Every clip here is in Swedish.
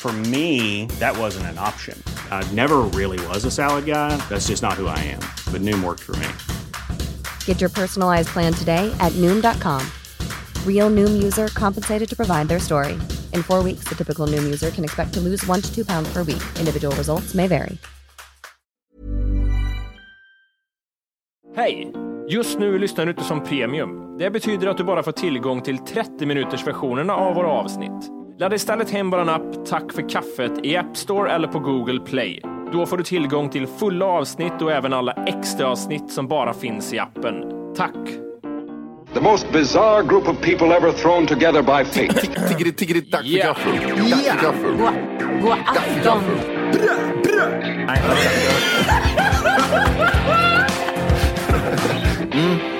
For me, that wasn't an option. I never really was a salad guy. That's just not who I am. But Noom worked for me. Get your personalized plan today at Noom.com. Real Noom user compensated to provide their story. In four weeks, the typical Noom user can expect to lose one to two pounds per week. Individual results may vary. Hej! Just nu lyssnar du inte som premium. Det betyder att du bara får tillgång till 30 minuters versionerna av våra avsnitt. Ladda istället hem vår app Tack för kaffet i App Store eller på Google Play. Då får du tillgång till fulla avsnitt och även alla extra avsnitt som bara finns i appen. Tack! The most bizarre group of people ever thrown together by fate. Tiggeri, tiggeri, dack för Ja. gaffel. Dack för gaffel. God afton! Det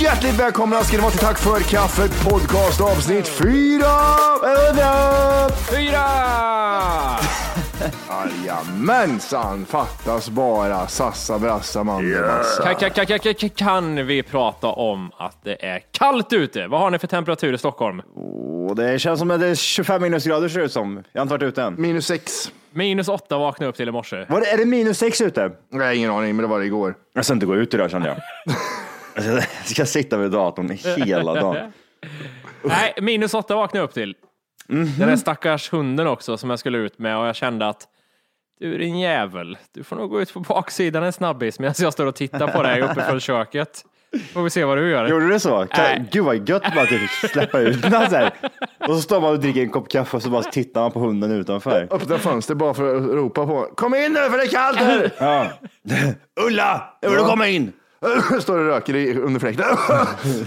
Hjärtligt välkomna ska ni vara till Tack för kaffet podcast avsnitt fyra. Fyra! Jajamensan, fattas bara sassa brassa mandelmassa. Ka- ka- ka- ka- ka- Kan vi prata om att det är kallt ute? Vad har ni för temperatur i Stockholm? Och det känns som att det är 25 minusgrader ser det ut som. Jag har inte varit ute än. Minus sex. Minus åtta vaknade jag upp till i morse. Var det, är det minus 6 ute? Nej, ingen aning, men det var det igår. Jag ska inte gå ut idag kände jag. Alltså, Jag ska sitta vid datorn hela dagen. Nej, minus åtta vaknade jag upp till. Den där stackars hunden också som jag skulle ut med och jag kände att du är en jävel. Du får nog gå ut på baksidan en snabbis medan jag står och tittar på dig uppe från köket. Får vi se vad du gör. Gjorde du så? Kan, Nej. Gud vad gött bara typ släppa ut den så här. Och så står man och dricker en kopp kaffe och så bara tittar man på hunden utanför. Öppna fönster bara för att ropa på. Kom in nu för det är kallt här! Ja. Ulla, jag vill du komma in? Står och röker i- under fläkten.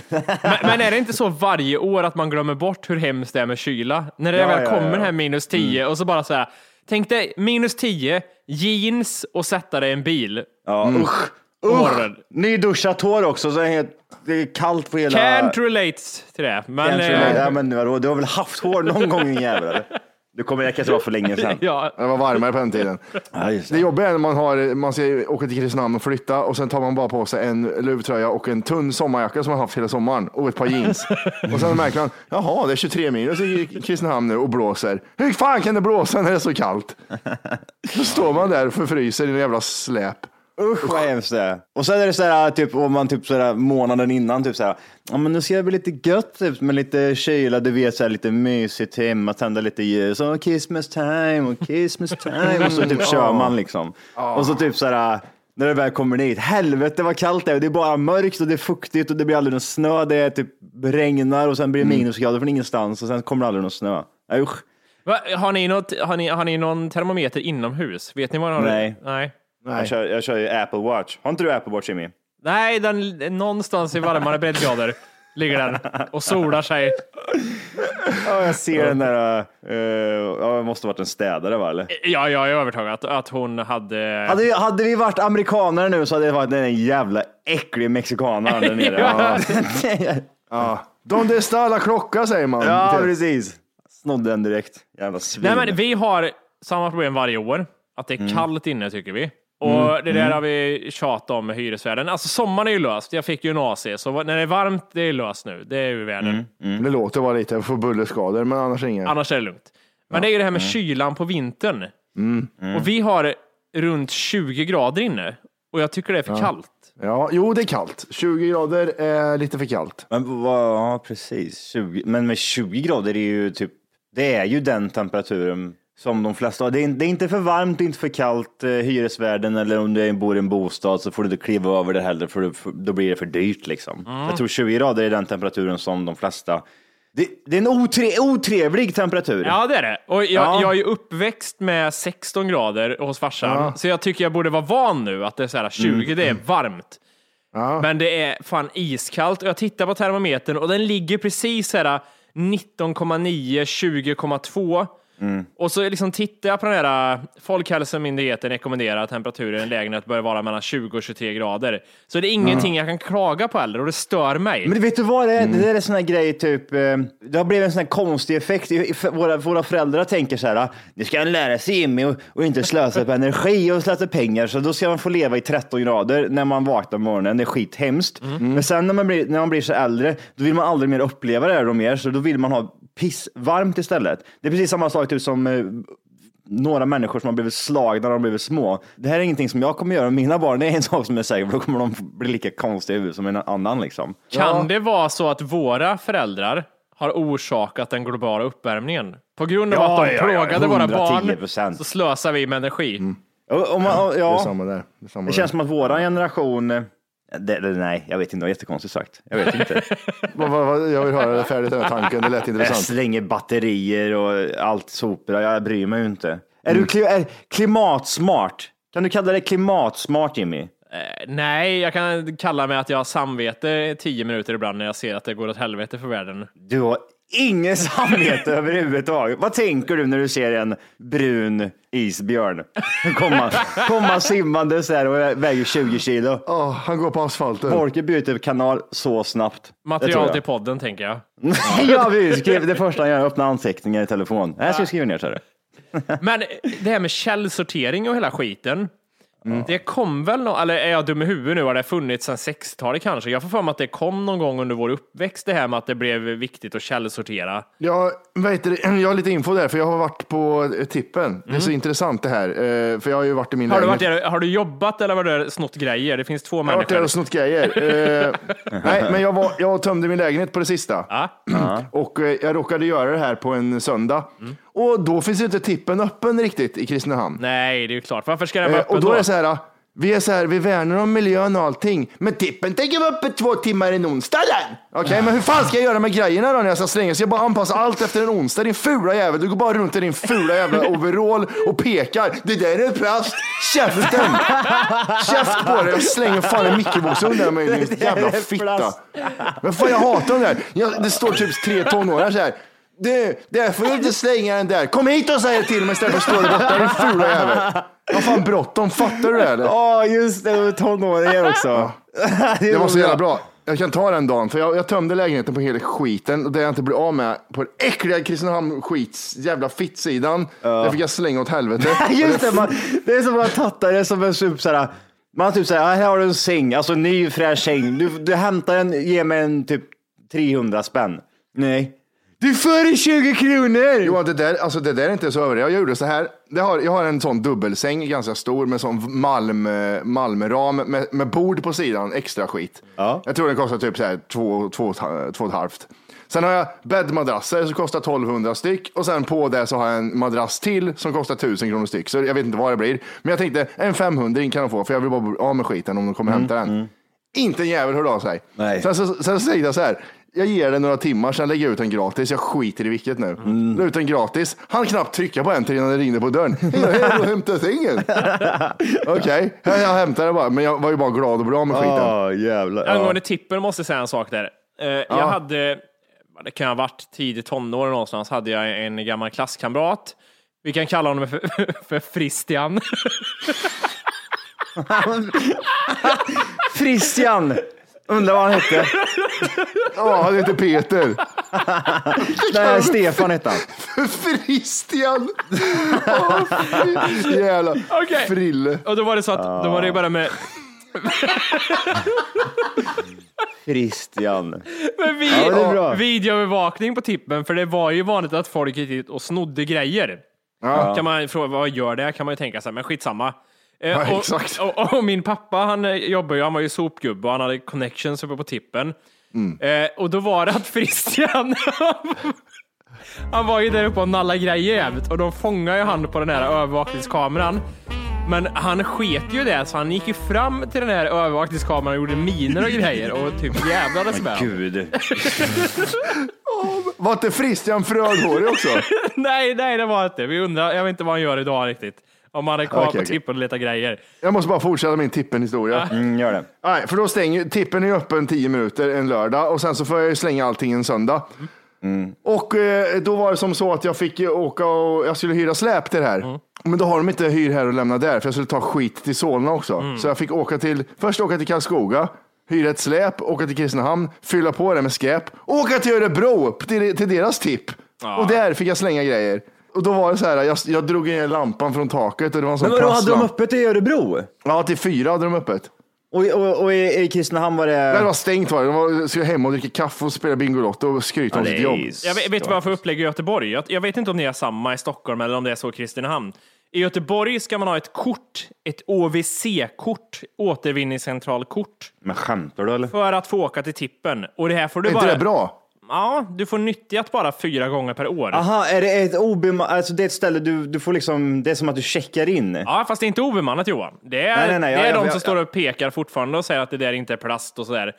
Men, men är det inte så varje år att man glömmer bort hur hemskt det är med kyla? När det Ja, väl ja, kommer ja. här minus 10 och så bara så här. Tänk dig minus 10, jeans och sätta dig i en bil. Ja, usch. Morgon. Nyduschat hår också, så är det helt, det är kallt på hela... Can't relate till det. Men, Can't eh, relate. Ja, men vadå, du har väl haft hår någon gång din jävel? eller? Du kommer, jag kan inte vara för länge sedan. ja, Det var varmare på den tiden. Ja, just Det det. jobbiga är när man, har, man ska åka till Kristinehamn och flytta och sen tar man bara på sig en luvtröja och en tunn sommarjacka som man haft hela sommaren och ett par jeans. och sen märker man, jaha, det är 23 minus i Kristinehamn nu och blåser. Hur fan kan det blåsa när det är så kallt? Då står man där och förfryser i en jävla släp. Usch vad hemskt det är. Och sen är det så här, typ, om man typ så här, månaden innan, typ så här, ja men nu ska det bli lite gött typ, med lite kyla, du vet så här, lite mysigt hemma, tända lite ljus, och Christmas time och Christmas time, och så typ kör man liksom. Och så typ så här, när det väl kommer dit, helvete vad kallt det är, det är bara mörkt och det är fuktigt och det blir aldrig någon snö, det är typ regnar och sen blir det minusgrader från ingenstans och sen kommer det aldrig någon snö. Usch. Va, har, ni något, har, ni, har ni någon termometer inomhus? Vet ni vad ni har? Nej. Nej. Jag, kör, jag kör ju Apple Watch. Har inte du Apple Watch Jimmy? Nej, den, någonstans i varmare breddgrader ligger den och solar sig. Ja, jag ser den där, uh, ja, det måste varit en städare va eller? Ja, jag är övertygad att, att hon hade... Hade vi, hade vi varit amerikanare nu så hade det varit den jävla äcklig mexikanaren där nere. Ja. Ja, Ja. Donde está la klocka säger man. ja Typ. precis. Snodde den direkt. Jävla svin. Nej, men vi har samma problem varje år. Att det är kallt inne tycker vi. Och Mm, det där har vi tjatat om med hyresvärden. Alltså sommaren är ju löst. Jag fick ju en AC, så när det är varmt, det är löst nu. Det är ju världen. Mm. Det låter vara lite, jag får bullerskador men annars inget. Annars är det lugnt. Men det är ju det här med kylan på vintern. Och vi har runt 20 grader inne och jag tycker det är för kallt. Ja, jo det är kallt. 20 grader är lite för kallt. Men vad, ja precis, 20, men med 20 grader är ju typ, det är ju den temperaturen som de flesta. Det är, det är inte för varmt, det är inte för kallt. Eh, hyresvärden eller om du bor i en bostad så får du inte kliva över det heller för, för då blir det för dyrt liksom. Jag tror 20 grader är den temperaturen som de flesta det, det är en otre, otrevlig temperatur. Ja, det är det. Och jag, Ja. jag är ju uppväxt med 16 grader hos farsan, så jag tycker jag borde vara van nu att det är så här 20, det är varmt. Men det är fan iskallt och jag tittar på termometern och den ligger precis så här 19,9, 20,2. Och så liksom tittar jag på den här Folkhälsomyndigheten rekommenderar att temperaturen i lägenhet bör vara mellan 20 och 23 grader. Så det är ingenting jag kan klaga på heller och det stör mig. Men vet du vad det är? Det där är sån här grej, typ, eh, det har blivit en sån här konstig effekt. Våra, våra föräldrar tänker så här, nu ska han lära sig Jimmy och, och inte slösa på energi och slösa pengar, så då ska man få leva i 13 grader när man vaknar på morgonen. Det är skithemskt. Men sen när man, blir, när man blir så äldre, då vill man aldrig mer uppleva det här och mer, så då vill man ha pissvarmt istället. Det är precis samma sak typ, som eh, några människor som har blivit slagna när de blivit små. Det här är ingenting som jag kommer göra med mina barn. Det är en sak som är säker, för då kommer de bli lika konstiga i huvudet som en annan. Liksom. Kan det vara så att våra föräldrar har orsakat den globala uppvärmningen? På grund av Ja, att de ja, ja, plågade våra barn 110%. så slösar vi med energi. Och, och man, och, Det är ja, samma där. Det, är samma det där. känns som att våran generation eh, det, det, nej, jag vet inte, det var jättekonstigt sagt. Jag vet inte. Jag vill höra det färdigt, den här tanken. Det lät Jag intressant. slänger batterier och allt sopor. Jag bryr mig ju inte. Är du kli, är klimatsmart? Kan du kalla det klimatsmart, Jimmy? Eh, nej, jag kan kalla mig att jag har samvete tio minuter ibland när jag ser att det går åt helvete för världen. Du har ingen samvete överhuvudtaget. Vad tänker du när du ser en brun isbjörn komma, komma simmande så här och väger 20 kilo? Åh, han går på asfalten. Folket byter kanal så snabbt. Material jag. till podden, tänker jag. ja. Skriv- Det första han gör är att öppna anteckningar i telefon. Jag ska skriva ner så här. Men det här med källsortering och hela skiten. Mm. Det kom väl, nå- eller är jag dum i huvudet nu? Har det funnits sedan 60-talet kanske? Jag får för mig att det kom någon gång under vår uppväxt det här med att det blev viktigt att källsortera. Jag, vet du, jag har lite info där, för jag har varit på tippen. Det är så intressant det här, eh, för jag har ju varit i min Mm. Har du, varit där, har du jobbat eller har du snott grejer? Det finns två Jag har varit där människor. och snott grejer. Eh, nej, men jag, var, jag tömde min lägenhet på det sista. Ja. Och eh, jag råkade göra det här på en söndag. Och då finns ju inte tippen öppen riktigt i Kristinehamn. Nej, det är ju klart. Varför ska den vara Eh, öppen och då är det så här, vi är så här, vi värnar om miljön och allting, men tippen tänker vara uppe två timmar en onsdag. Okej, men hur fan ska jag göra med grejerna då när jag ska slänga? Ska jag bara anpassa allt efter en onsdag? Din fula jävel, du går bara runt i din fula jävla overall och pekar. Det där är plast. Käften! Käft på dig, jag slänger fan en mikrovågsugn där med din jävla fitta. Men fan jag hatar de där. Jag, det står typ tre tonåringar så här. Du, där får du inte slänga den där. Kom hit och säg till mig istället för att stå där borta, din fula jävel. Har fan bråttom, fattar du det eller? Ja, just det. Tonåringar också. det, Det var så jävla bra. Jag kan ta den dagen, för jag, jag tömde lägenheten på hela skiten och det jag inte blev av med på den äckliga Kristinehamn skits jävla fittsidan. Det fick jag slänga åt helvete. Just det, man, det är som att tatta det som en typ såhär, man typ såhär, här har du en säng, alltså ny fräsch säng. Du, du hämtar en, ge mig en typ 300 spänn. Nej. Du får 20 kronor! Johan, det där, alltså det där är inte så över. Jag gjorde så här. Det har, jag har en sån dubbelsäng, ganska stor, med sån malm, malmram med, med bord på sidan, extra skit. Ja. Jag tror den kostar typ så här två, två, två och ett halvt. Sen har jag bäddmadrasser som kostar 1200 styck och sen på det så har jag en madrass till som kostar 1000 kronor styck. Så jag vet inte vad det blir. Men jag tänkte en 500 kan de få för jag vill bara bli av med skiten om de kommer hämta den. Inte en jävel hörde av sig. Nej. Sen, så, sen så tänkte jag så här. Jag ger den några timmar, sen lägger jag ut den gratis. Jag skiter i vilket nu. La ut den gratis. Han knappt trycka på enter innan det ringde på dörren. Hej, hej, och hämta sängen. Okej, jag, jag hämtade bara. Men jag var ju bara glad och bra med skiten. Ja, jävlar. Ja. Angående tippen måste jag säga en sak där. Eh, Jag hade, vad det kan ha varit tidigt tonår någonstans, hade jag en gammal klasskamrat. Vi kan kalla honom för, för Fristian. Christian! Undrar vad han hette. Ja, han heter Peter. Nej, Stefan hette han. Fristian. Åh, fy- Jävlar. Okej. Frille. Och då var det så att, då var det bara med, Christian. med vi, Ja, det är bra. videoövervakning på tippen, för det var ju vanligt att folk gick dit och snodde grejer. Kan man fråga vad gör det? Kan man ju tänka sig, men skitsamma. Eh, Ja, och, exakt. Och, och, min pappa, han eh, jobbar ju, han var ju sopgubbe och han hade connections uppe på tippen. Mm. Eh, och då var det att Christian, han var ju där uppe och nallade grejer jävligt och de fångade ju han på den här övervakningskameran. Men han sket ju det, så han gick ju fram till den här övervakningskameran och gjorde miner och grejer och typ jävlades med. Gud. Var inte Christian frödhårig också? Nej, nej det var inte. Vi undrar, jag vet inte vad han gör idag riktigt. Om han är kvar Okej, på okej. tippen och letar grejer. Jag måste bara fortsätta min tippen-historia. Mm, gör det. Nej, för då stänger tippen är öppen 10 minuter en lördag och sen så får jag ju slänga allting en söndag. Och eh, då var det som så att jag fick ju åka och jag skulle hyra släp till det här. Men då har de inte hyr här och lämna där för jag skulle ta skit till Solna också. Så jag fick åka till, först åka till Karlskoga, hyra ett släp, åka till Kristinehamn, fylla på det med skräp, åka till Örebro till, till deras tipp. Och där fick jag slänga grejer. Och då var det så här, jag, jag drog ner lampan från taket och det var en sån Men vadå, hade de plastlamp. öppet i Örebro? Ja, till fyra hade de öppet. Och, och, och i, i Kristinehamn var det... Nej, det var stängt var det. De var, skulle hem och dricka kaffe och spela Bingolotto och skryta om sitt det jobb. Jag vet, vet du vad jag för upplägg i Göteborg? Jag, jag vet inte om det är samma i Stockholm eller om det är så i Kristinehamn. I Göteborg ska man ha ett kort, ett OVC-kort, återvinningscentralkort, Men skämtar du eller? för att få åka till tippen. Och det här får du Är inte bara... det bra? Ja, du får nyttjat bara fyra gånger per år. Aha, är det ett obemannat, alltså det är ett ställe du, du får liksom, det är som att du checkar in. Ja, fast det är inte obemannat Johan. Det är, Nej, nej, nej, det är ja, de ja, som ja. står och pekar fortfarande och säger att det där inte är plast och sådär.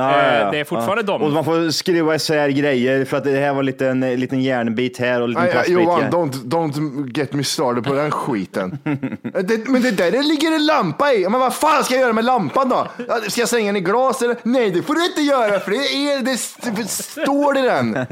Ja, ja, ja. Eh, Det är fortfarande ja. de. Och man får skruva isär grejer för att det här var lite en liten järnbit här och en liten Nej, plastbit Johan, här. don't, don't get me started på den skiten. det, men det där det ligger en lampa i. Men vad fan ska jag göra med lampan då? Ja, Ska jag slänga den i glas eller? Nej, det får du inte göra för det, är, det st- står i den.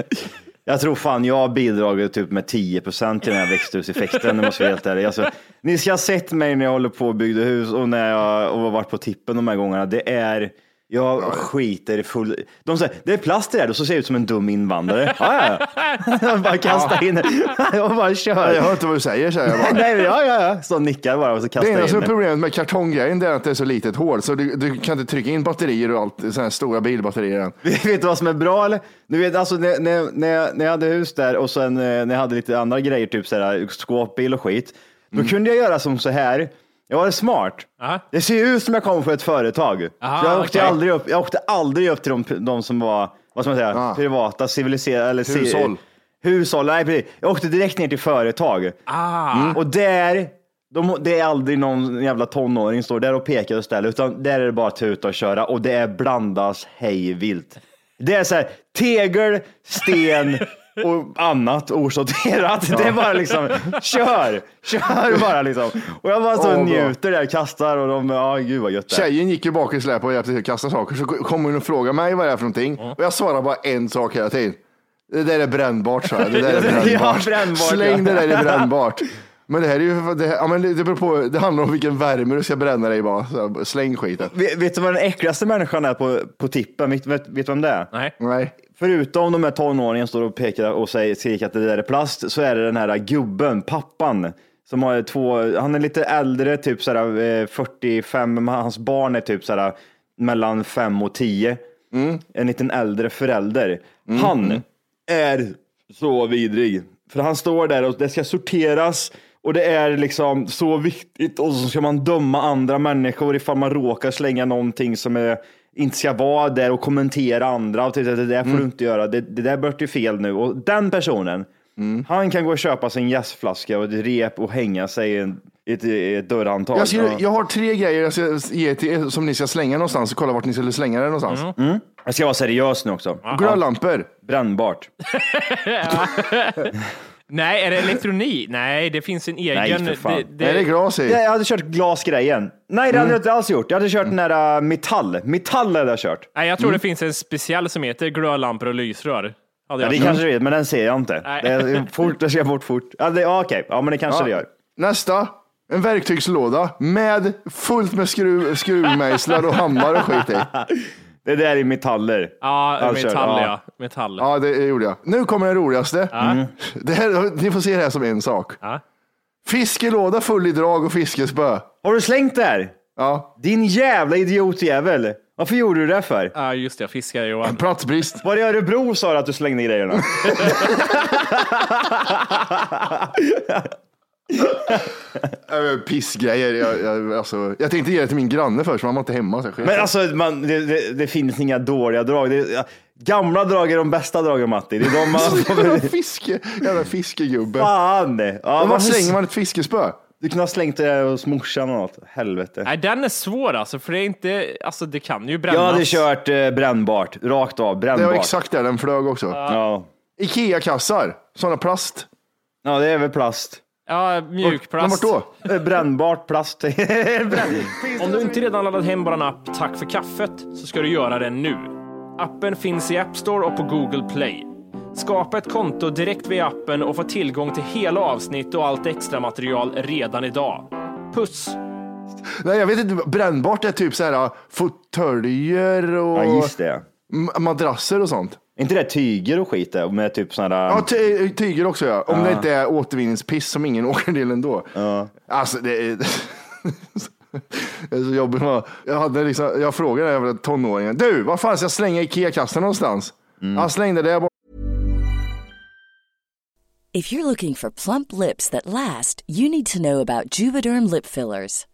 Jag tror fan jag har bidragit typ med 10 procent till den här växthuseffekten. Det måste jag helt ärlig. Alltså, ni ska ha sett mig när jag håller på och byggde hus och när jag och varit på tippen de här gångerna. Det är jag skiter i full... De säger, det är plast i det här, så ser jag ut som en dum invandrare. Ja, ja. Jag bara kastar in. Jag bara kör. Jag hör inte vad du säger, säger jag bara. Nej, men ja, ja, ja. Så nickar bara och så Det kastar enda jag som in är det. problemet med kartonggrejen är att det är så litet hål så du, du kan inte trycka in batterier och allt, sådana här stora bilbatterier. än. Vet du vad som är bra eller? Du vet, alltså när, när, när, jag, när jag hade hus där och sen eh, när jag hade lite andra grejer, typ så här, skåpbil och skit, då kunde jag göra som så här. Jag var smart. Aha. Det ser ut som jag kommer från ett företag. Aha, så jag, åkte okej. aldrig upp, jag åkte aldrig upp till de, de som var, vad ska man säga, Ah. privata, civiliserade, eller Hushåll. Hushåll, nej precis. Jag åkte direkt ner till företag. Ah. Och där, de, det är aldrig någon jävla tonåring står där och pekar och ställer, utan där är det bara att tuta och köra och det är blandas hej vilt. Det är så här, tegel, sten och annat osorterat. Det är bara liksom, kör, kör bara liksom. Och jag bara så bra. njuter där, kastar och de, ja gud vad gött det. Tjejen gick ju bak i släp och hjälpte till att kasta saker så kom hon och frågade mig vad det är för någonting och jag svarade bara en sak hela tiden. Det där är brännbart, sa jag. Det där är brännbart. Ja, brännbart, Släng det ja. där i brännbart. Men det här är ju, det, här, ja, men det, beror på, det handlar om vilken värme du ska bränna dig i bara. Så, släng skiten. Vet, vet du vad den äckligaste människan är på, på tippen? Vet, vet, vet du vem det är? Nej. Nej. Förutom de här tonåringen står och pekar och säger skriker att det där är plast, så är det den här gubben, pappan, som har två, han är lite äldre, typ sådär eh, 45, men hans barn är typ sådär mellan 5 och 10. En liten äldre förälder. Han är så vidrig. För han står där och det ska sorteras och det är liksom så viktigt och så ska man döma andra människor ifall man råkar slänga någonting som är, inte ska vara där och kommentera andra. Och typ, det där får du inte göra, det, det där bör till fel nu. Och den personen, han kan gå och köpa sin jazzflaska och ett rep och hänga sig i en, ett, ett dörrhandtag. Jag, ska, jag har tre grejer jag ska ge till er som ni ska slänga någonstans och kolla vart ni skulle slänga det någonstans. Jag ska vara seriös nu också. Glödlampor. Brännbart. Nej, är det elektronik? Nej, det finns en egen. Nej, för fan. Det, Är det glas i? Jag hade kört glasgrejen. Nej, det hade jag inte alls gjort. Jag hade kört den här äh, metall. Metall hade jag kört. Nej, jag tror det finns en speciell som heter glödlampor och lysrör. Ja, jag det kanske det är, men den ser jag inte. Nej. Det är fort, det ska bort fort. Ja, det, ja, okej, ja, men det kanske det gör. Nästa. En verktygslåda med fullt med skruv, skruvmejslar och hammare och skit i. Det där är metaller. Ja, Alltså, metall ja. ja. Metall. Ja, det gjorde jag. Nu kommer det roligaste. Det här, ni får se det här som en sak. Ja. Fiskelåda full i drag och fiskespö. Har du slängt där? Ja, Din jävla idiotjävel. Varför gjorde du det för? Ja, just det. Jag fiskar Johan. platsbrist. Var det Örebro sa du att du slängde grejerna? Äh, Pissgrejer. Jag, jag, alltså, jag tänkte ge det till min granne först, men han var inte hemma. Så Men det. alltså, man, det, det, det finns inga dåliga drag. Det, ja, gamla drag är de bästa dragen Matti. Det är de Jävla man... fiske, jävla fiskegubbe. Fan! Ja, Men var varför- slänger man ett fiskespö? Du kunde ha slängt det hos morsan och något. Helvete. Nej, den är svår alltså, för det är inte, alltså det kan ju brännas. Jag hade kört eh, brännbart, rakt av. Det Brännbart. var exakt där den flög också. Ja. Ikea-kassar, sådana plast. ja, det är väl plast. Ja, mjukplast. vart då? Eh, Brännbart plast. Om du inte redan laddat hem vår app Tack för kaffet så ska du göra det nu. Appen finns i App Store och på Google Play. Skapa ett konto direkt via appen och få tillgång till hela avsnitt och allt extra material redan idag. Puss! Nej, jag vet inte. Brännbart är typ så här fåtöljer och ja, just det. m- madrasser och sånt. Inte det tyger och skit där? Med typ sådana där... Ja, ty- tyger också ja. Om det inte är återvinningspiss som ingen åker till ändå. Ja. Alltså det är... det är så jobbigt. Jag, hade liksom, jag frågade den jävla tonåringen. Du, vad fan ska jag slänga Ikea-kassen någonstans? Han slängde det bort. If you're looking for plump lips that last, you need to know about Juvederm lip fillers.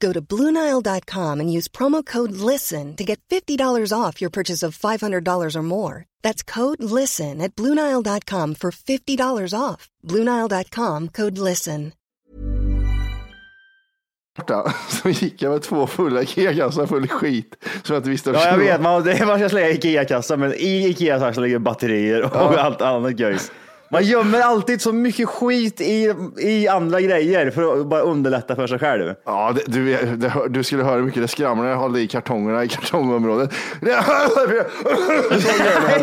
Go to BlueNile.com and use promo code LISTEN to get $50 off your purchase of $500 or more. That's code LISTEN at BlueNile.com for $50 off. BlueNile.com code LISTEN. Så gick jag med två fulla Ikea-kassar full skit. Som jag inte visste Ja, jag vet. Man, det är, man ska slänga Ikea-kassa, men i Ikea-kassan ligger batterier och allt annat göjs. Man gömmer alltid så mycket skit i, i andra grejer för att bara underlätta för sig själv. Ja, det, du, det, du skulle höra hur mycket det skramlar när jag håller i kartongerna i kartongområdet. Det,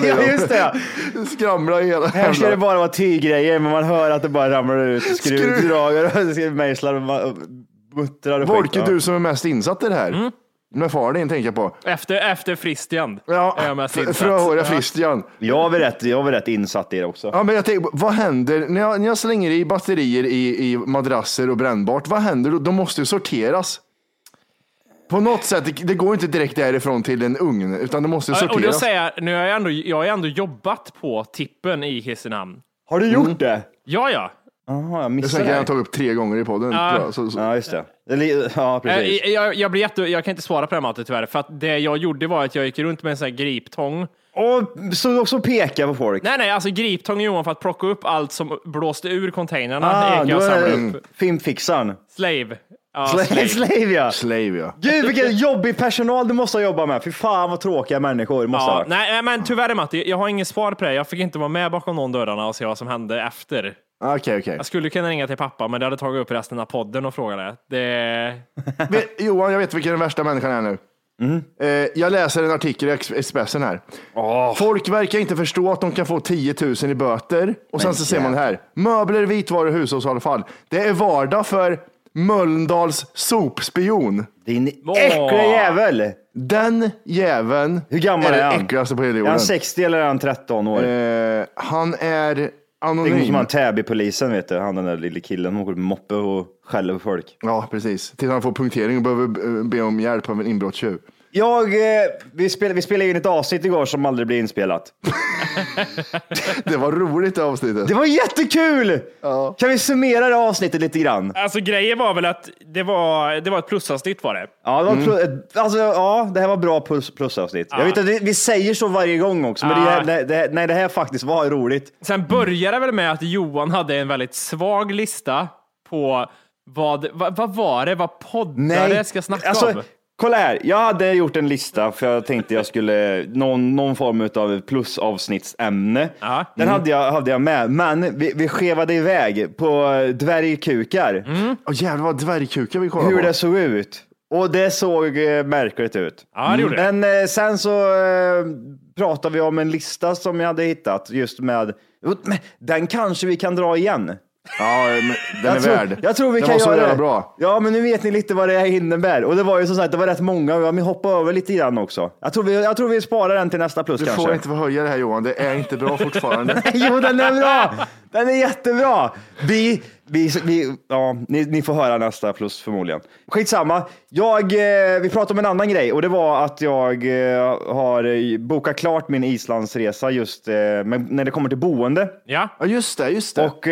Ja, just det. det skramlar i hela Här ska det bara vara tyggrejer, men man hör att det bara ramlar ut Skruv. skruvdragare och mejslar och muttrar Volke, skit. du som är mest insatt i det här. Med far din tänker jag på. Efter, efter Fristian Ja, är jag mest fr- insatt. Fröhåriga Ja. Fristian. Jag väl rätt, jag väl rätt insatt i det också. Ja, men jag tänker, vad händer när jag, när jag slänger i batterier i, i madrasser och brännbart? Vad händer då? De måste ju sorteras. På något sätt, det, det går inte direkt därifrån till en ugn, utan det måste Ja, Och då sorteras. säger jag, nu har jag ändå, jag har ändå jobbat på tippen i Kristinehamn. Har du gjort det? Ja, ja. Jaha, jag Det missade kan jag ta upp tre gånger i podden. Ja. tror jag. Så, så. Ja, just det. Ja, precis. Eh, Jag, jag, blir jätte, jag kan inte svara på det här Matte tyvärr, för att det jag gjorde var att jag gick runt med en sån här griptång. Och så också peka på folk? Nej, nej, alltså griptång Johan för att plocka upp allt som blåste ur containrarna. Ah, gick du jag och samlade upp. Slave. Ja, Slave, slave. ja. Slave ja. Gud vilken jobbig personal du måste ha jobbat med. Fy fan vad tråkiga människor du måste ha Ja, varit. nej, nej, men tyvärr Matti, jag har ingen svar på det. Jag fick inte vara med bakom de dörrarna och se vad som hände efter. Okej, okej. Jag skulle kunna ringa till pappa, men det hade tagit upp resten av podden och fråga det. det... Vet- Johan, jag vet vilken den värsta människan är nu. Eh, jag läser en artikel i Ex- Expressen här. Folk verkar inte förstå att de kan få 10 000 i böter. Och sen så ser man det här. Möbler, vitvaror, hushållsavfall. Det är vardag för Mölndals sopspion. Din äckliga jävel. Den jäveln Hur gammal är är det han? äckligaste på hela Är jorden. han 60 eller är han 13 år? Eh, han är Det är anonym. som han Täby-polisen vet du. Han den där lille killen som åker moppe och skäller på folk. Ja, precis. Tills han får punktering och behöver eh, be om hjälp av en inbrottstjuv. Jag, eh, vi, spelade, vi spelade in ett avsnitt igår som aldrig blir inspelat. Det var roligt det avsnittet. Det var jättekul! Kan vi summera det avsnittet lite grann? Alltså grejen var väl att det var, det var ett plusavsnitt var det. Ja, det, var plus, ett- alltså, ja, det här var bra plus, plusavsnitt. Jag vet att vi, vi säger så varje gång också, men det, här- det, det, nej, det här faktiskt var roligt. Sen började det väl med att Johan hade en väldigt svag lista på vad, vad, vad var det, vad poddare ska snacka alltså, om? Kolla här, jag hade gjort en lista för jag tänkte jag skulle någon, någon form av plusavsnittsämne. Ja. Den hade, jag, hade jag med, men vi, vi skevade iväg på dvärgkukar. Åh jävlar vad dvärgkukar vi kollade hur på. det såg ut. Och det såg eh, märkligt ut. Ja, det gjorde det. Men eh, sen så eh, pratade vi om en lista som jag hade hittat just med, den kanske vi kan dra igen. Ja, men den är tror, värd. jag tror vi den kan var så göra det. bra. Ja, men nu vet ni lite vad det här innebär. Och det var ju som sagt, det var rätt många. Men hoppa över lite grann också. Jag tror vi, jag tror vi sparar den till nästa plus Du kanske. får inte förhöja det här Johan, det är inte bra fortfarande. jo, den är bra! Den är jättebra! Vi, vi, vi, ja, ni, ni får höra nästa plus förmodligen. Skitsamma. Jag, eh, vi pratade om en annan grej och det var att jag eh, har eh, bokat klart min Islandsresa just eh, när det kommer till boende. Ja, Ja just det, just det. Och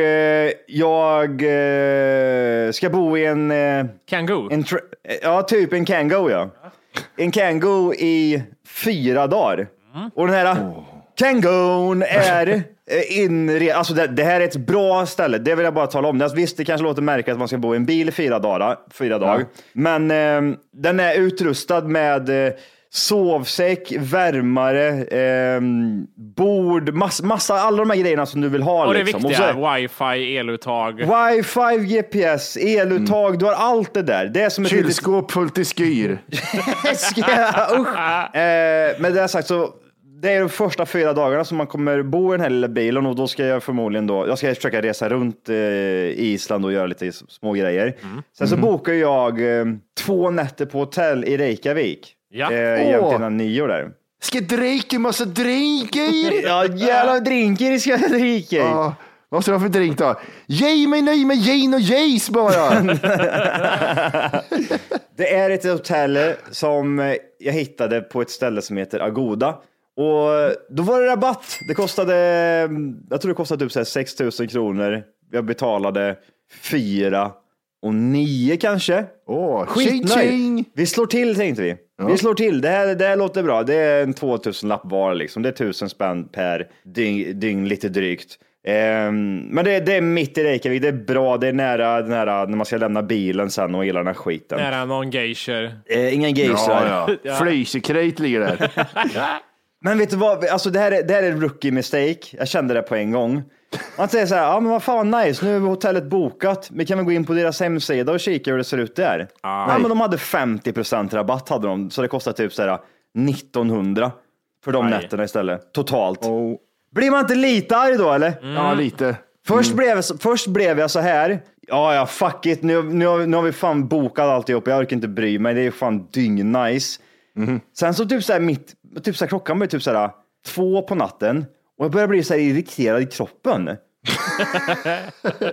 jag ska bo i en... Eh, Kangoo. en tra- ja, typ en Kango ja. En Kango i fyra dagar. Och den här Kangon är eh, inre... Alltså det, det här är ett bra ställe, det vill jag bara tala om. Alltså, visst, det kanske låter märkligt att man ska bo i en bil fyra dagar, fyra dagar. men eh, den är utrustad med eh, sovsäck, värmare, eh, bord, mass, massa, alla de här grejerna som du vill ha. och det liksom. viktiga, så- wifi, eluttag. Wifi, GPS, eluttag, du har allt det där. Det är som ett litet- Kylskåp fullt i skyr. Usch. Eh, med det sagt så det är de första fyra dagarna som man kommer bo i den här lilla bilen och då ska jag förmodligen då, jag ska försöka resa runt eh, Island och göra lite små grejer. Sen så bokar jag eh, två nätter på hotell i Reykjavik. Ja. Eh, jämt innan nyår där. Ska dricka massa drinkar. Ja, jävla drinkar ska jag dricka. Ja, vad ska du ha för drink då? Ge mig nöj med gin och jace bara. Det är ett hotell som jag hittade på ett ställe som heter Agoda. Och då var det rabatt. Det kostade, jag tror det kostade typ så här 6 000 kronor. Jag betalade 4 och 9 kanske. Åh, Skitnöjd. Vi slår till tänkte vi. Vi slår till. Det här, det här låter bra. Det är en 2000 lapp var liksom. Det är 1000 spänn per dygn, dygn lite drygt. Ehm, men det, det är mitt i Reykjavik. Det är bra. Det är nära här, när man ska lämna bilen sen och hela den här skiten. Nära någon geisher. Eh, ingen geisrar. Ja, ja. Ligger där. Men vet du vad, alltså det här, är, det här är en rookie mistake. Jag kände det på en gång. Man säger så här, ja men vad fan vad nice, nu är hotellet bokat. Vi kan väl gå in på deras hemsida och kika hur det ser ut där. Ja, men de hade 50 rabatt hade de, så det kostade typ så här 1900 för de Aj. nätterna istället, totalt. Oh. Blir man inte lite arg då eller? Ja, lite. Först, blev, först blev jag så här. Ja, ja, fuck it. Nu, nu, har, vi- nu har vi fan bokat alltihop. Jag orkar inte bry mig. Det är fan dyng nice. Sen så typ så här mitt, typ så här, klockan blev typ så här två på natten och jag börjar bli så här irriterad i kroppen.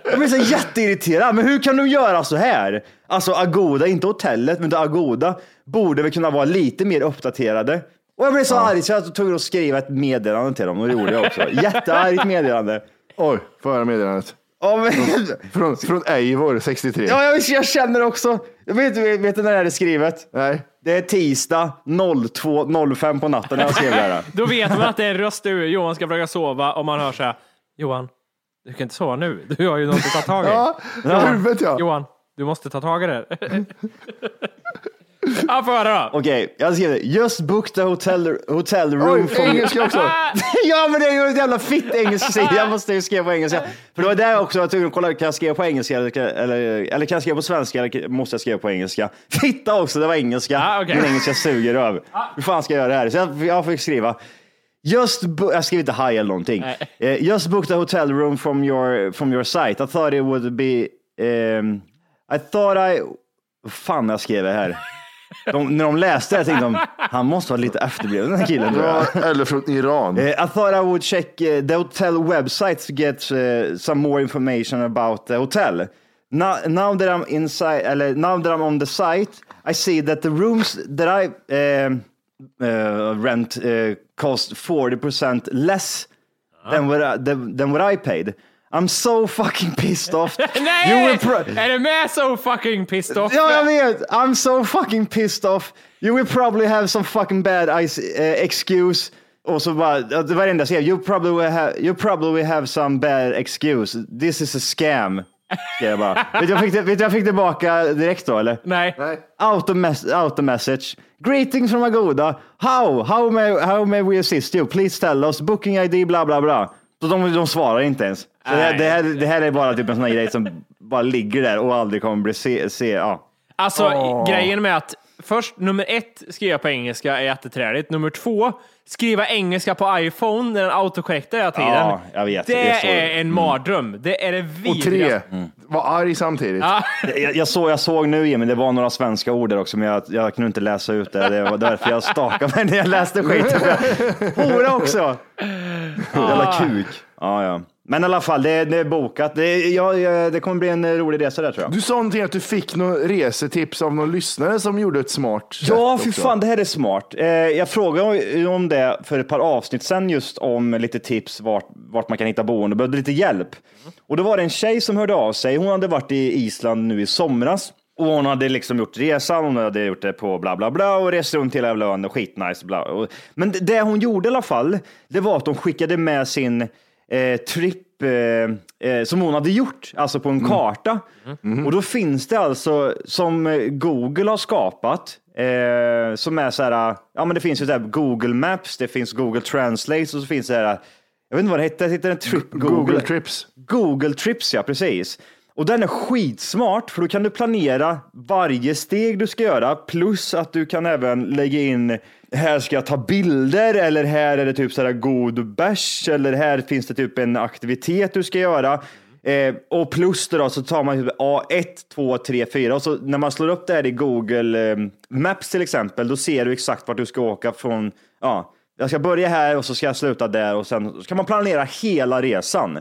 jag blir så jätteirriterad. Men hur kan de göra så här? Alltså Agoda, inte hotellet, men Agoda borde väl kunna vara lite mer uppdaterade. Och jag blev så arg så jag var tvungen att skriva ett meddelande till dem och det gjorde jag också. Jätteargt meddelande. Oj, får höra meddelandet. Ja, men, Från, från Eivor, 63. ja, jag, jag känner också. Jag vet, vet, vet du när det är skrivet? Nej. Det är tisdag 02.05 på natten när jag skrev det här. Då vet man att det är en röst ur. Johan ska försöka sova och man hör så här. Johan, du kan inte sova nu. Du har ju något att ta tag i. Ja, huvudet ja. Johan, du måste ta tag i det. ja, få höra då. Okej, jag skrev det. Just booked the hotel, hotel room Oj, from... engelska också. ja, men det är ju ett jävla fitt engelsk sida. Jag måste ju skriva på engelska. För det var där också jag tvungen att kolla, kan jag skriva på engelska eller, kan- eller, eller kan jag skriva på svenska eller måste jag skriva på engelska? Fitta också, det var engelska. Ja, okej. Min engelska suger över. Hur fan ska jag göra det här? Så jag, jag fick skriva. Just jag skrev inte hi eller någonting. Eh, just booked a hotel room from your, from your site. I thought it would be... ehm, I thought I... Fan jag skrev det här? De, när de läste det tänkte de, han måste vara lite efterbliven den här killen. Ja, eller från Iran. Eh, I thought I would check uh, the hotel website to get uh, some more information about the hotel. Now, now that I'm inside, eller now that I'm on the site, I see that the rooms that I uh, rent uh, cost 40% less than, what I, than, than what I paid. I'm so fucking pissed off. You Nej! Är du med so fucking pissed off? Ja, jag vet. I'm so fucking pissed off. You will probably have some fucking bad ice, uh, excuse. Och så bara, ja, det varenda skrev, you probably, will have, you probably will have some bad excuse. This is a scam. Jag bara. vet, du vad jag fick, jag tillbaka direkt då eller? Nej. Auto, mes- auto message. Greetings from Agoda. How? How may, how may we assist you? Please tell us. Booking ID, bla bla bla. Så de, de svarar inte ens. Så det, här- det, här, det här är bara typ en sån här grej som bara ligger där och aldrig kommer bli se. se ja. Alltså grejen med att först nummer ett skriva på engelska är jätteträligt. Nummer två skriva engelska på iPhone när den autokorrektar hela tiden. Ja, jag vet. Det, Det är så- är en mardröm. Det är det Och vidrigaste. tre, var arg samtidigt. Ja. Jag, jag, såg, jag såg nu Jimmy, det var några svenska ord där också, men jag, jag kunde inte läsa ut det. Det var därför jag stakade mig när jag läste skiten. Hora också! Jävla kuk. Ja, ja. Men i alla fall, det, det är bokat. Det, ja, det kommer bli en rolig resa där tror jag. Du sa någonting att du fick något resetips av någon lyssnare som gjorde ett smart Ja, fy fan, det här är smart. Eh, jag frågade om det för ett par avsnitt sen just om lite tips vart, vart man kan hitta boende behövde lite hjälp. Och då var det en tjej som hörde av sig. Hon hade varit i Island nu i somras och hon hade liksom gjort resan. Hon hade gjort det på bla bla bla och rest runt hela ön och skitnice. Bla. Men det- det hon gjorde i alla fall, det var att hon skickade med sin eh, trip eh, eh, som hon hade gjort, alltså på en karta. Och då finns det alltså som eh, Google har skapat, eh, som är så här, ja men det finns ju så här Google Maps, det finns Google Translate och så finns det här, jag vet inte vad det heter, heter det Trip Google? Google Trips. Google Trips, ja precis. Och den är skitsmart, för då kan du planera varje steg du ska göra, plus att du kan även lägga in, här ska jag ta bilder, eller här är det typ så här god bärs, eller här finns det typ en aktivitet du ska göra. Eh, och plus det då så tar man typ A1, 2, 3, 4 och så när man slår upp det här i Google eh, Maps till exempel, då ser du exakt vart du ska åka från, ja, jag ska börja här och så ska jag sluta där och sen ska man planera hela resan.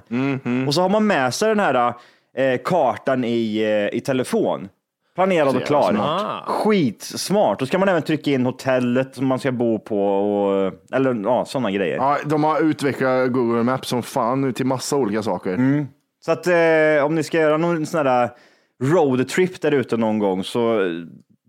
Och så har man med sig den här eh, kartan i, eh, i telefon. Planerad och klar. smart. Skitsmart. Då ska man även trycka in hotellet som man ska bo på och, eller ja, sådana grejer. Ja, de har utvecklat Google Maps som fan nu till massa olika saker. Mm. Så att eh, om ni ska göra någon sån här roadtrip där ute någon gång så eh,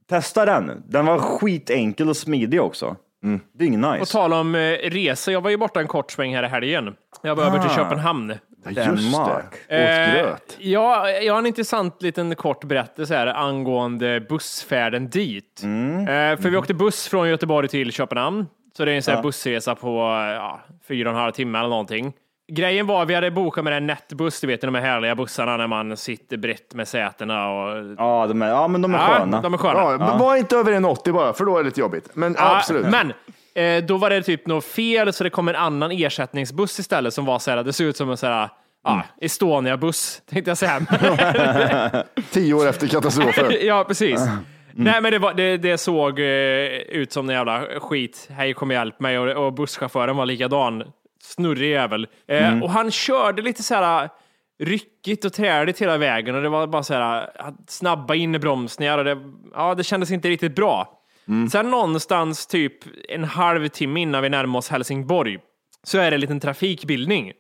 testa den. Den var skitenkel och smidig också. Mm. Dyngnice. På tal om eh, resor, jag var ju borta en kort sväng här i helgen. Jag var över till Ah. Köpenhamn. Just Danmark. det. Åt Eh. Ja, jag har en intressant liten kort berättelse här angående bussfärden dit. Mm. Eh, för vi åkte buss från Göteborg till Köpenhamn. Så det är en sån här Ja. bussresa på ja, fyra och en halv timme eller någonting. Grejen var, vi hade bokat med en nätbuss, du vet de här härliga bussarna när man sitter brett med sätena och... Ja, de är, ja, men de är Ja, sköna. de är sköna. Ja, men Var inte över en 80 bara, för då är det lite jobbigt. Men Ja, absolut. Men eh, då var det typ något fel, så det kom en annan ersättningsbuss istället som var så här, det såg ut som en så här, ja, Estonia-buss, tänkte jag säga. Tio år efter katastrofen. ja, precis. Nej, men det, var, det, det såg eh, ut som en jävla skit. Hej, kom och hjälp mig. Och, och busschauffören var likadan. Snurrig jävel. Eh, Och han körde lite så här ryckigt och träligt hela vägen och det var bara så här snabba inbromsningar och det, ja, det kändes inte riktigt bra. Sen någonstans typ en halvtimme innan vi närmade oss Helsingborg så är det en liten trafikbildning.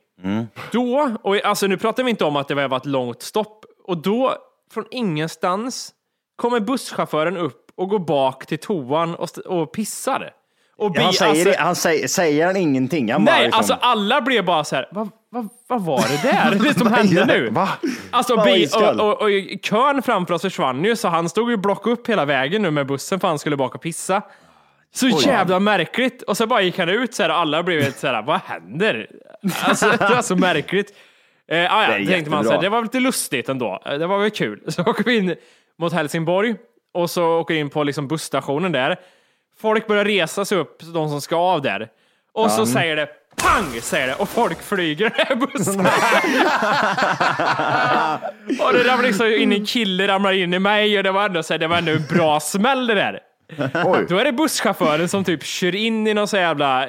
Då, och alltså nu pratar vi inte om att det var ett långt stopp, och då från ingenstans kommer busschauffören upp och går bak till toan och, och pissar. Och Ja, han bi- säger, alltså- han säger, säger han ingenting? Han Nej, liksom, alltså alla blev bara så här, vad, vad, vad var det där det som hände nu? Va? Alltså, vad bi- och, och, och kön framför oss försvann ju, så han stod ju block upp hela vägen nu med bussen för han skulle baka och pissa. Så jävla märkligt. Och så bara gick han ut så här och alla blev helt så här, vad händer? Alltså, det var så märkligt. Eh, ah, ja, Det tänkte man så här, det var lite lustigt ändå. Eh, Det var väl kul. Så åker vi in mot Helsingborg och så åker vi in på liksom busstationen där. Folk börjar resa sig upp, de som ska av där. Och så säger det pang, säger det, och folk flyger här bussen. och det ramlar liksom in en kille, ramlar in i mig och det var ändå, så här, det var ändå en bra smäll det där. Oj. Då är det busschauffören som typ kör in i någon så jävla,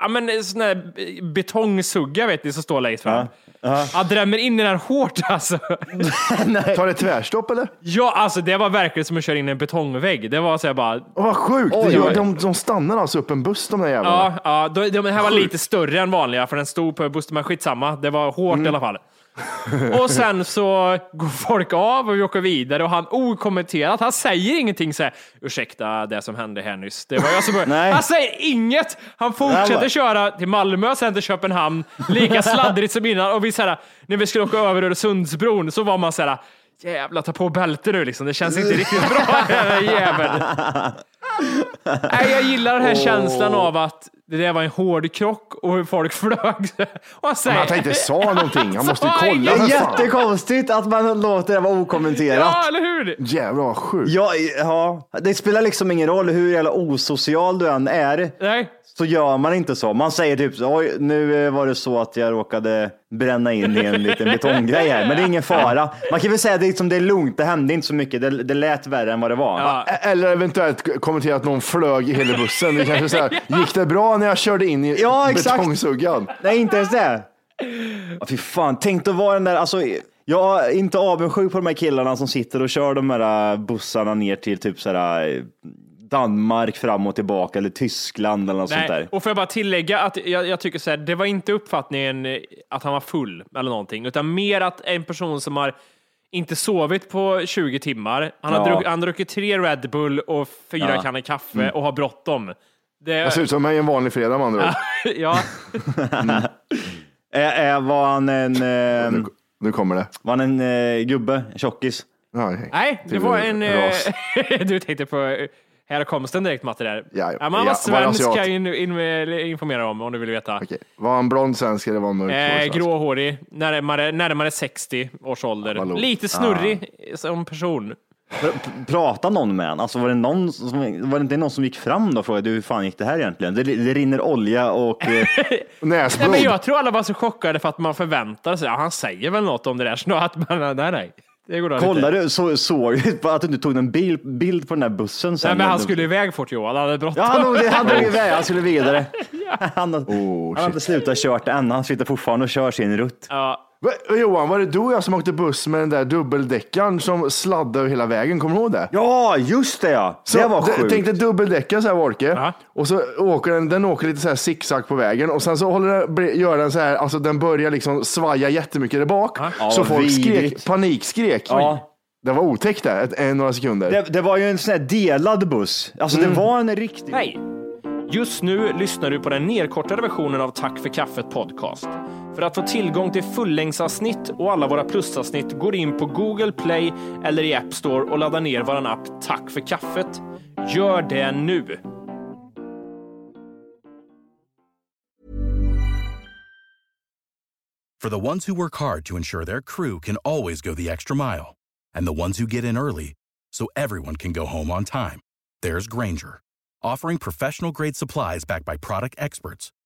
ja men sån här betongsugga vet ni som står längst fram. Han drämmer in den här hårt alltså. Tar det tvärstopp eller? Ja, alltså det var verkligen som att köra in i en betongvägg. Det var så här bara, Åh, vad sjukt! Oj, de, oj. de, de stannar alltså upp en buss de där jävlarna. ja, ja då, de, det här var Sjukt. lite större än vanliga för den stod på bussen, men skitsamma. Det var hårt Mm. i alla fall. Och sen så går folk av och vi åker vidare och han okommenterat, han säger ingenting så här, ursäkta det som hände här nyss. Det var jag som började. Han säger inget. Han fortsätter köra till Malmö, sen till Köpenhamn, lika sladdrigt som innan. Och vi så här, när vi skulle åka över Öresundsbron så var man så här, jävla ta på bälte nu liksom. Det känns inte riktigt bra den här jäveln. Nej, jag gillar den här känslan av att det där var en hård krock och hur folk flög. Och han säger, Men att han inte sa någonting. Han måste ju kolla. Det är jättekonstigt att man låter det vara okommenterat. Ja, eller hur? Jävlar vad sjukt. Ja, ja, det spelar liksom ingen roll hur jävla osocial du än är. Nej. Så gör man inte så. Man säger typ så, oj, nu eh, var det så att jag råkade bränna in i en liten betonggrej här, men det är ingen fara. Man kan väl säga att det liksom, det är lugnt, det hände inte så mycket, det, det lät värre än vad det var. Ja. Eller eventuellt kommentera att någon flög i hela bussen. Det kanske så här, gick det bra när jag körde in i Ja, exakt. betongsuggan? Nej, inte ens det. Ja, Fy fan, tänk att vara den där, alltså, jag är inte avundsjuk på de här killarna som sitter och kör de här äh, bussarna ner till typ så här, äh, Danmark fram och tillbaka eller Tyskland eller något sånt där. Nej. Och får jag bara tillägga att jag, jag tycker så här, det var inte uppfattningen eh, att han var full eller någonting, utan mer att en person som har inte sovit på 20 timmar, han har Ja. druck, han har druckit tre Red Bull och fyra Ja. Mm. kannor kaffe och har bråttom. Det, Jag ser ut som en vanlig fredag med andra ord. ja, Äh, äh, var han en, äh, Nu, nu kommer det. var han en äh, gubbe, en tjockis? Okej. nej, det var en... eh, du tänkte på eh, härkomsten direkt Matte där. Ja, ja. Ja, var var svensk kan jag in, in, informera om, om du vill veta. Okej. Var han blond svensk eller var han mörk? Eh, gråhårig, närmare, närmare 60 års ålder. lågt. Lite snurrig som person. Pr- Pratade någon med honom? Alltså var det, någon som, var det inte någon som gick fram då och frågade hur fan gick det här egentligen? Det, det rinner olja och... eh, Nej, Näsblod. men jag tror alla var så chockade för att man förväntade sig, ja, han säger väl något om det där snart, men nej, nej. Det går Kollade du, så, såg du att du inte tog en bild, bild på den där bussen sen? Nej, men han skulle iväg fort Johan, han hade bråttom. Ja, han, drog- han drog iväg, han skulle vidare. Han, Oh, han har inte slutat kört än, han sitter fortfarande och kör sin rutt. Ja, Va- Johan, var det du och jag som åkte buss med den där dubbeldäckaren som sladdade hela vägen? Kommer du ihåg det? Ja, just det ja! Så det var sjukt. Tänk dig dubbeldäckare så här Wolke. Ja. Och så åker den, den åker lite så här zigzag på vägen och sen så håller den, gör den så här, alltså den börjar liksom svaja jättemycket där bak. Ja, så folk skrek, vidrigt. panikskrek. Ja. Det var otäckt där, ett, en, några sekunder. Det, det var ju en sån här delad buss. Alltså Mm. det var en riktig... hej! Just nu lyssnar du på den nedkortade versionen av Tack för kaffet podcast. För att få tillgång till fullängdsavsnitt och alla våra plusavsnitt går in på Google Play eller i App Store och laddar ner vår app Tack för kaffet. Gör det nu! For the ones who work hard to ensure their crew can always go the extra mile, and the ones who get in early so everyone can go home on time, there's Granger, offering professional grade supplies backed by product experts